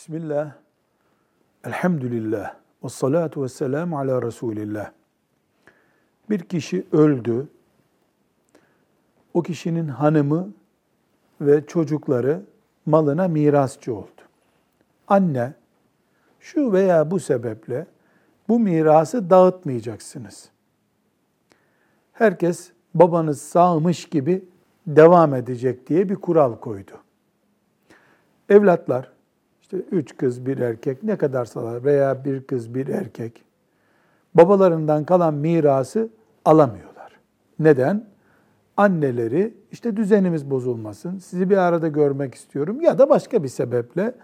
Bismillah, elhamdülillah, ve salatu ve selamu ala Resulillah. Bir kişi öldü, o kişinin hanımı ve çocukları malına mirasçı oldu. Anne, şu veya bu sebeple bu mirası dağıtmayacaksınız. Herkes babanız sağmış gibi devam edecek diye bir kural koydu. Evlatlar, işte üç kız bir erkek ne kadarsalar veya bir kız bir erkek babalarından kalan mirası alamıyorlar. Neden? Anneleri işte düzenimiz bozulmasın, sizi bir arada görmek istiyorum ya da başka bir sebeple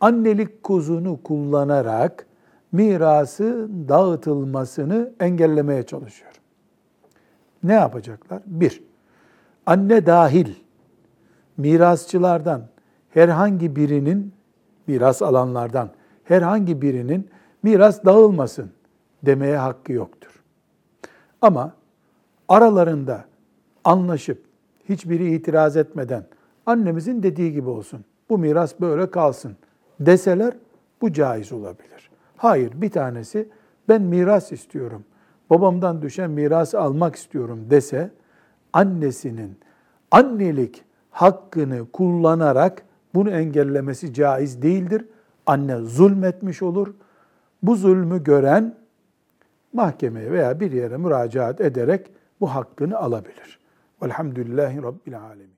annelik kuzunu kullanarak mirası dağıtılmasını engellemeye çalışıyor. Ne yapacaklar? Bir, anne dahil mirasçılardan herhangi birinin miras alanlardan herhangi birinin miras dağılmasın demeye hakkı yoktur. Ama aralarında anlaşıp hiçbiri itiraz etmeden annemizin dediği gibi olsun. Bu miras böyle kalsın deseler bu caiz olabilir. Hayır bir tanesi ben miras istiyorum. Babamdan düşen mirası almak istiyorum dese annesinin annelik hakkını kullanarak bunu engellemesi caiz değildir. Anne zulmetmiş olur. Bu zulmü gören mahkemeye veya bir yere müracaat ederek bu hakkını alabilir. Velhamdülillahi Rabbil Alemin.